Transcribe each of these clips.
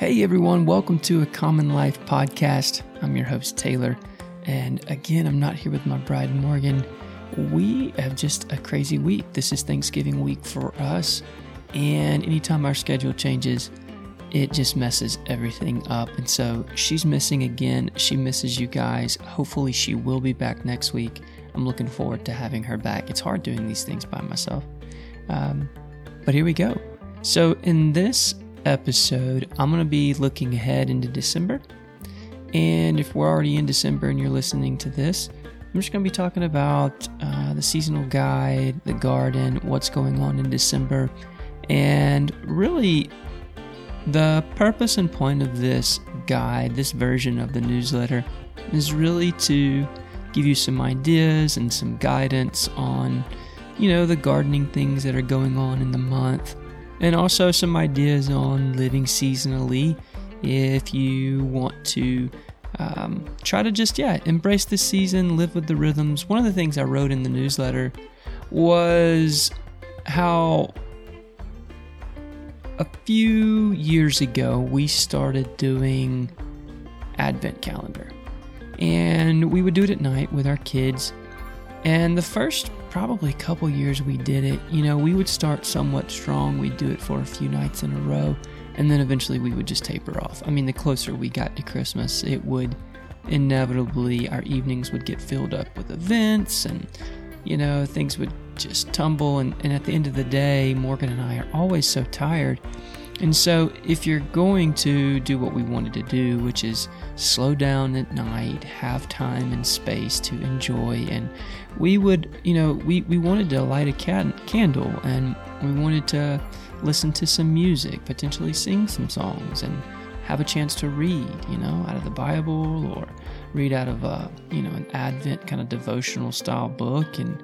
Hey everyone, welcome to a Common Life podcast. I'm your host, Taylor. And again, I'm not here with my bride, Morgan. We have just a crazy week. This is Thanksgiving week for us. And anytime our schedule changes, it just messes everything up. And so she's missing again. She misses you guys. Hopefully, she will be back next week. I'm looking forward to having her back. It's hard doing these things by myself. Um, but here we go. So, in this episode, I'm going to be looking ahead into December. And if we're already in December and you're listening to this, I'm just going to be talking about uh, the seasonal guide, the garden, what's going on in December, and really the purpose and point of this guide, this version of the newsletter, is really to give you some ideas and some guidance on, you know, the gardening things that are going on in the month and also some ideas on living seasonally if you want to um, try to just yeah embrace the season live with the rhythms. One of the things i wrote in the newsletter was how a few years ago we started doing advent calendar. And we would do it at night with our kids. And the first probably a couple years we did it, you know, we would start somewhat strong. We'd do it for a few nights in a row, and then eventually we would just taper off. I mean, the closer we got to Christmas, it would inevitably, our evenings would get filled up with events, and, you know, things would just tumble. And, and at the end of the day, Morgan and I are always so tired and so, if you're going to do what we wanted to do, which is slow down at night, have time and space to enjoy, and we would, you know, we, we wanted to light a can- candle and we wanted to listen to some music, potentially sing some songs, and have a chance to read, you know, out of the Bible or read out of a, you know, an Advent kind of devotional style book and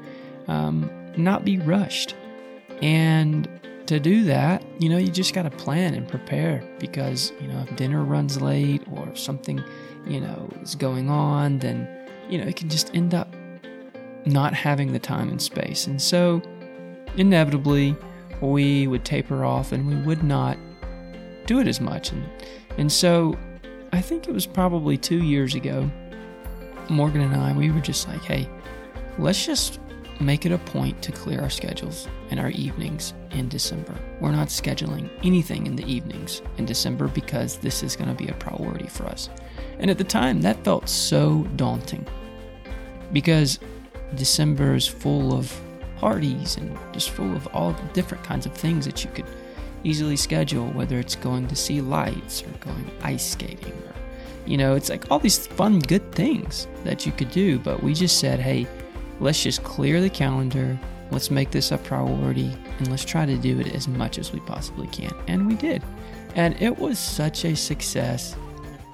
um, not be rushed. And to do that, you know, you just got to plan and prepare because, you know, if dinner runs late or something, you know, is going on, then, you know, it can just end up not having the time and space. And so, inevitably, we would taper off and we would not do it as much. And, and so, I think it was probably two years ago, Morgan and I, we were just like, hey, let's just make it a point to clear our schedules and our evenings in December. We're not scheduling anything in the evenings in December because this is going to be a priority for us. And at the time, that felt so daunting because December is full of parties and just full of all different kinds of things that you could easily schedule, whether it's going to see lights or going ice skating or, you know, it's like all these fun, good things that you could do. But we just said, hey, let's just clear the calendar, let's make this a priority, and let's try to do it as much as we possibly can. And we did. And it was such a success.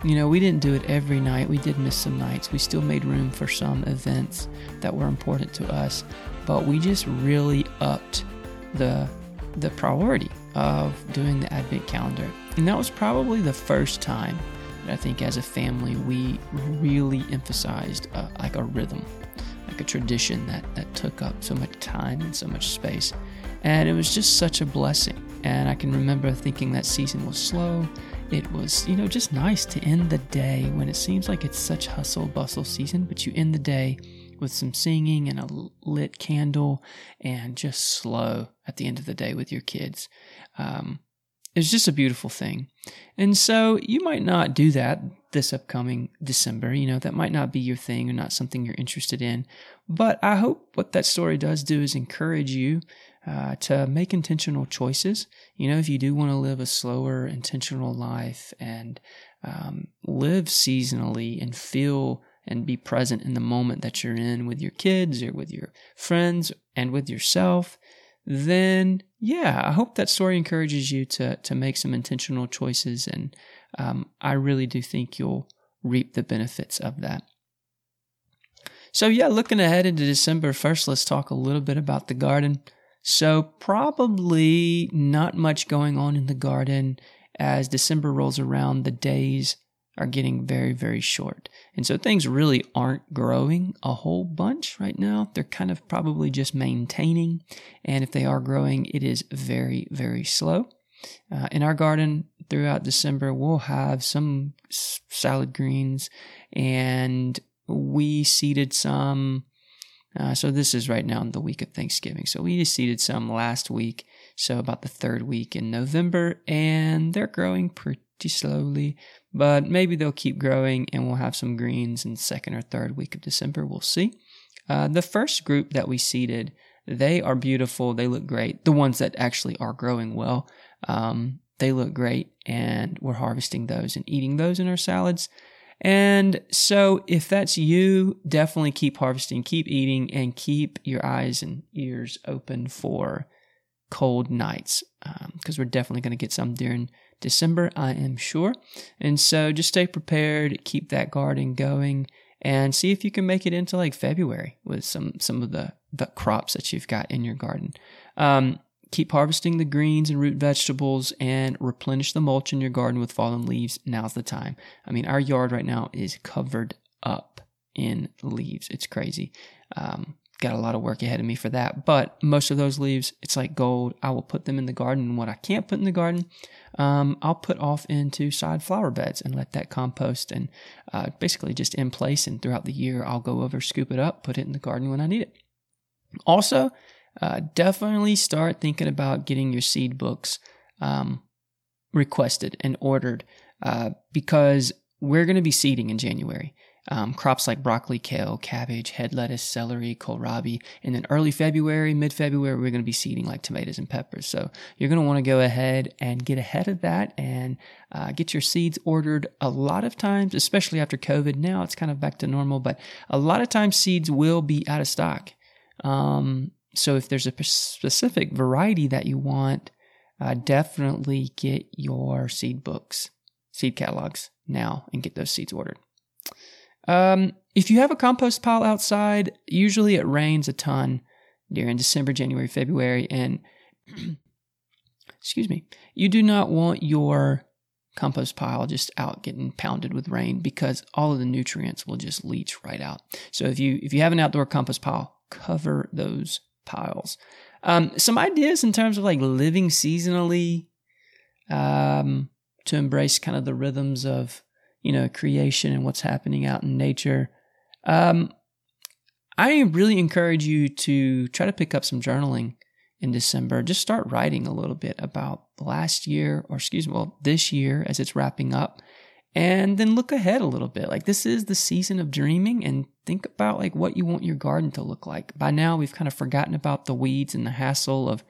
You know, we didn't do it every night. We did miss some nights. We still made room for some events that were important to us, but we just really upped the the priority of doing the advent calendar. And that was probably the first time that I think as a family we really emphasized uh, like a rhythm like a tradition that, that took up so much time and so much space. And it was just such a blessing. And I can remember thinking that season was slow. It was, you know, just nice to end the day when it seems like it's such hustle bustle season, but you end the day with some singing and a lit candle and just slow at the end of the day with your kids. Um, it's just a beautiful thing. And so you might not do that this upcoming December. You know, that might not be your thing or not something you're interested in. But I hope what that story does do is encourage you uh, to make intentional choices. You know, if you do want to live a slower, intentional life and um, live seasonally and feel and be present in the moment that you're in with your kids or with your friends and with yourself, then yeah, I hope that story encourages you to to make some intentional choices, and um, I really do think you'll reap the benefits of that. So yeah, looking ahead into December, first let's talk a little bit about the garden. So probably not much going on in the garden as December rolls around. The days are getting very, very short. And so things really aren't growing a whole bunch right now. They're kind of probably just maintaining. And if they are growing, it is very, very slow. Uh, in our garden throughout December, we'll have some salad greens, and we seeded some. Uh, so this is right now in the week of Thanksgiving. So we just seeded some last week, so about the third week in November, and they're growing pretty slowly, but maybe they'll keep growing, and we'll have some greens in second or third week of December. We'll see. Uh, the first group that we seeded, they are beautiful. They look great. The ones that actually are growing well, um, they look great, and we're harvesting those and eating those in our salads. And so, if that's you, definitely keep harvesting, keep eating, and keep your eyes and ears open for cold nights because um, we're definitely going to get some during December, I am sure. And so, just stay prepared, keep that garden going, and see if you can make it into like February with some some of the the crops that you've got in your garden. Um, keep harvesting the greens and root vegetables and replenish the mulch in your garden with fallen leaves. Now's the time. I mean, our yard right now is covered up in leaves. It's crazy. Um, got a lot of work ahead of me for that. But most of those leaves, it's like gold. I will put them in the garden. And what I can't put in the garden, um, I'll put off into side flower beds and let that compost and uh, basically just in place. And throughout the year, I'll go over, scoop it up, put it in the garden when I need it. Also, uh, definitely start thinking about getting your seed books um, requested and ordered uh, because we're going to be seeding in January. Um, crops like broccoli, kale, cabbage, head lettuce, celery, kohlrabi. And then early February, mid February, we're going to be seeding like tomatoes and peppers. So you're going to want to go ahead and get ahead of that and uh, get your seeds ordered. A lot of times, especially after COVID, now it's kind of back to normal, but a lot of times seeds will be out of stock. Um, so if there's a specific variety that you want, uh, definitely get your seed books, seed catalogs now and get those seeds ordered. Um, if you have a compost pile outside, usually it rains a ton during December, January, February, and excuse me, you do not want your compost pile just out getting pounded with rain because all of the nutrients will just leach right out. So if you if you have an outdoor compost pile, cover those piles. Um, some ideas in terms of like living seasonally, um, to embrace kind of the rhythms of you know, creation and what's happening out in nature. Um, I really encourage you to try to pick up some journaling in December. Just start writing a little bit about last year, or excuse me, well, this year as it's wrapping up, and then look ahead a little bit. Like this is the season of dreaming, and think about like what you want your garden to look like. By now, we've kind of forgotten about the weeds and the hassle of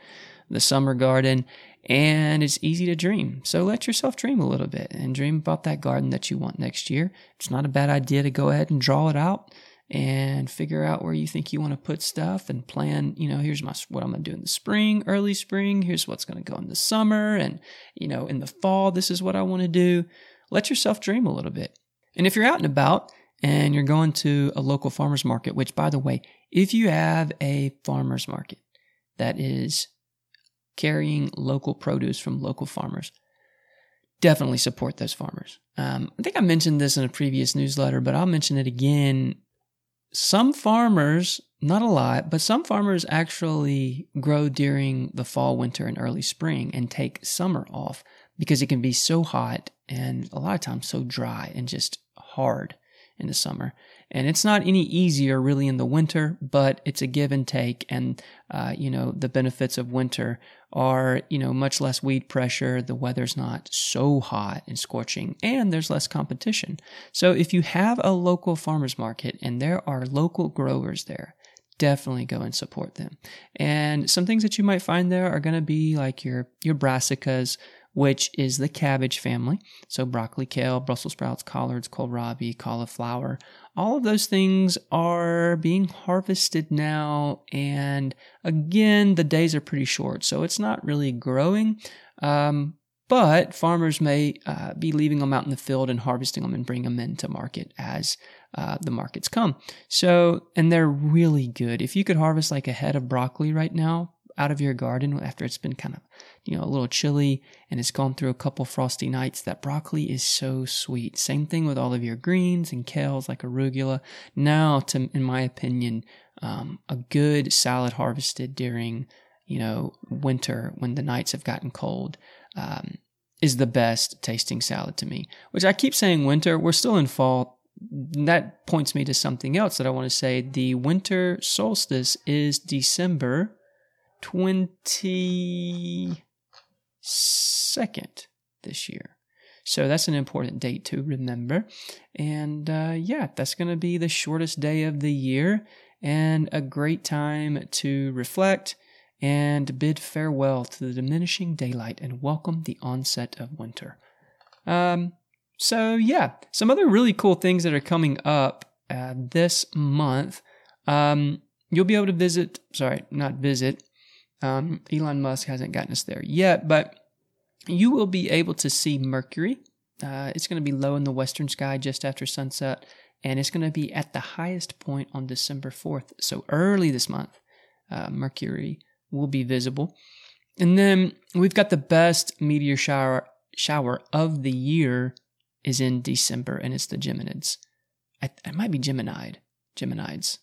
the summer garden, and it's easy to dream. So let yourself dream a little bit and dream about that garden that you want next year. It's not a bad idea to go ahead and draw it out and figure out where you think you want to put stuff and plan, you know, here's my what I'm going to do in the spring, early spring, here's what's going to go in the summer and, you know, in the fall this is what I want to do. Let yourself dream a little bit. And if you're out and about and you're going to a local farmers market, which by the way, if you have a farmers market that is carrying local produce from local farmers. Definitely support those farmers. Um, I think I mentioned this in a previous newsletter, but I'll mention it again. Some farmers, not a lot, but some farmers actually grow during the fall, winter, and early spring and take summer off because it can be so hot and a lot of times so dry and just hard in the summer. And it's not any easier really in the winter, but it's a give and take. And, uh, you know, the benefits of winter are, you know, much less weed pressure. The weather's not so hot and scorching, and there's less competition. So if you have a local farmer's market and there are local growers there, definitely go and support them. And some things that you might find there are going to be like your, your brassicas, which is the cabbage family. So broccoli, kale, Brussels sprouts, collards, kohlrabi, cauliflower. All of those things are being harvested now. And again, the days are pretty short. So it's not really growing. Um, but farmers may uh, be leaving them out in the field and harvesting them and bring them into market as uh, the markets come. So, and they're really good. If you could harvest like a head of broccoli right now, out of your garden after it's been kind of, you know, a little chilly and it's gone through a couple frosty nights, that broccoli is so sweet. Same thing with all of your greens and kales like arugula. Now, to, in my opinion, um, a good salad harvested during you know, winter when the nights have gotten cold, um, is the best tasting salad to me. Which I keep saying winter, we're still in fall. That points me to something else that I want to say. The winter solstice is December 22nd this year. So that's an important date to remember. And uh, yeah, that's going to be the shortest day of the year and a great time to reflect and bid farewell to the diminishing daylight and welcome the onset of winter. Um, so, yeah, some other really cool things that are coming up uh, this month. Um, you'll be able to visit, sorry, not visit. Um, Elon Musk hasn't gotten us there yet, but you will be able to see Mercury. Uh, it's going to be low in the western sky just after sunset, and it's going to be at the highest point on December 4th. So early this month, uh, Mercury will be visible. And then we've got the best meteor shower shower of the year is in December, and it's the Geminids. I, it might be Geminide, Geminides,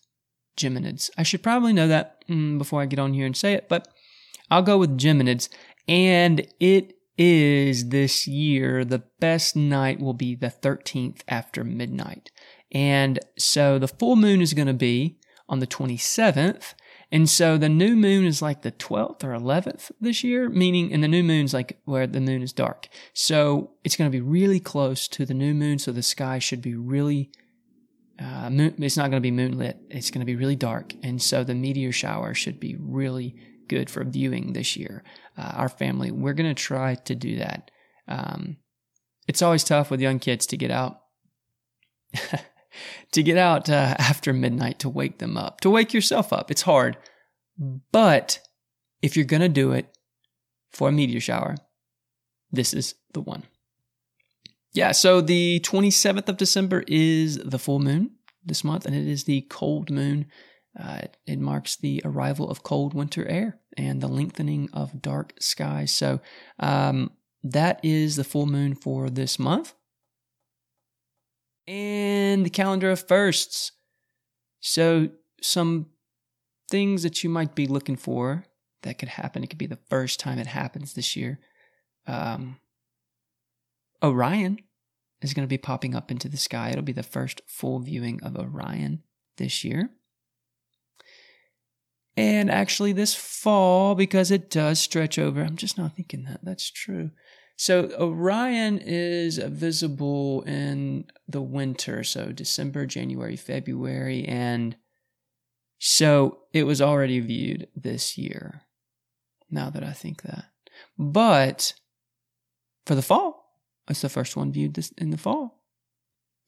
Geminids. I should probably know that mm, before I get on here and say it, but I'll go with Geminids. And it is this year the best night will be the 13th after midnight. And so the full moon is going to be on the 27th. And so the new moon is like the 12th or 11th this year, meaning, and the new moon's like where the moon is dark. So it's going to be really close to the new moon. So the sky should be really, uh, moon, it's not going to be moonlit. It's going to be really dark. And so the meteor shower should be really good for viewing this year. Uh, our family, we're going to try to do that. Um, it's always tough with young kids to get out. to get out uh, after midnight to wake them up, to wake yourself up. It's hard. But if you're going to do it for a meteor shower, this is the one. Yeah, so the 27th of December is the full moon this month, and it is the cold moon. Uh, it marks the arrival of cold winter air and the lengthening of dark skies. So um, that is the full moon for this month and the calendar of firsts. So, some things that you might be looking for that could happen. It could be the first time it happens this year. Um, Orion is going to be popping up into the sky. It'll be the first full viewing of Orion this year. And actually, this fall, because it does stretch over, I'm just not thinking that. That's true. So Orion is visible in the winter, so December, January, February, and so it was already viewed this year. Now that I think that. But for the fall, it's the first one viewed this in the fall.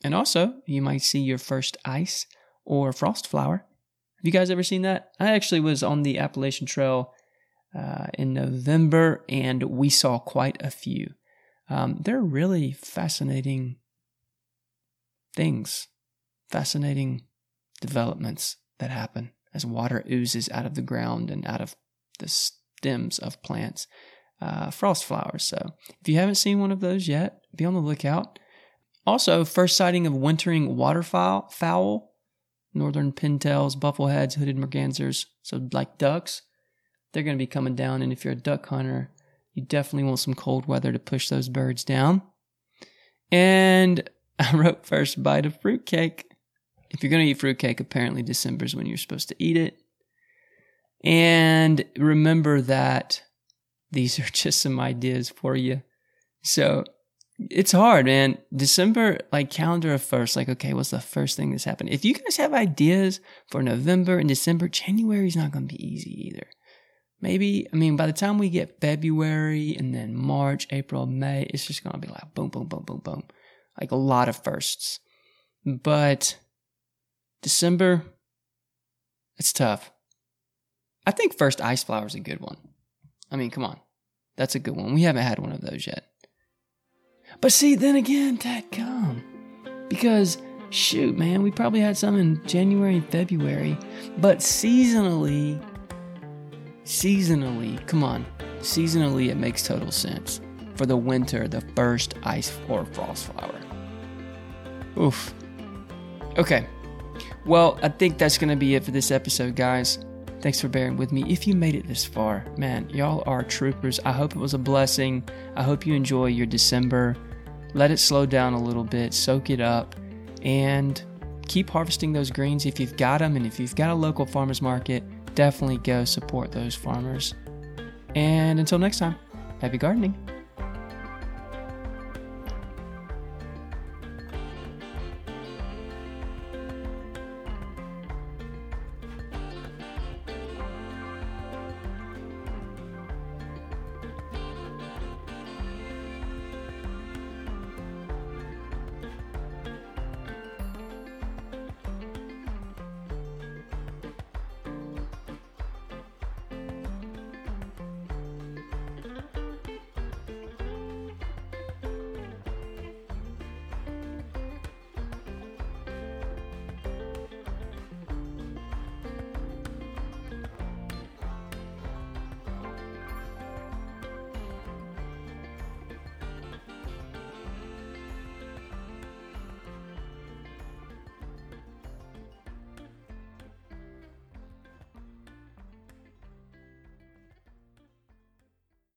And also, you might see your first ice or frost flower. Have you guys ever seen that? I actually was on the Appalachian Trail uh, in November, and we saw quite a few. Um, they're really fascinating things, fascinating developments that happen as water oozes out of the ground and out of the stems of plants. Uh, frost flowers. So if you haven't seen one of those yet, be on the lookout. Also, first sighting of wintering waterfowl, fowl, northern pintails, buffleheads, hooded mergansers, so like ducks they're going to be coming down. And if you're a duck hunter, you definitely want some cold weather to push those birds down. And I wrote first bite of fruitcake. If you're going to eat fruitcake, apparently December is when you're supposed to eat it. And remember that these are just some ideas for you. So it's hard, man. December, like calendar of first, like, okay, what's the first thing that's happened? If you guys have ideas for November and December, January's not going to be easy either maybe, I mean, by the time we get February and then March, April, May, it's just going to be like boom, boom, boom, boom, boom. Like a lot of firsts. But December, it's tough. I think first ice flower is a good one. I mean, come on. That's a good one. We haven't had one of those yet. But see, then again, that come. Because shoot, man, we probably had some in January and February. But seasonally, Seasonally, come on, seasonally it makes total sense. For the winter, the first ice or frost flower. Oof. Okay. Well, I think that's going to be it for this episode, guys. Thanks for bearing with me. If you made it this far, man, y'all are troopers. I hope it was a blessing. I hope you enjoy your December. Let it slow down a little bit, soak it up, and keep harvesting those greens if you've got them. And if you've got a local farmer's market, definitely go support those farmers. And until next time, happy gardening.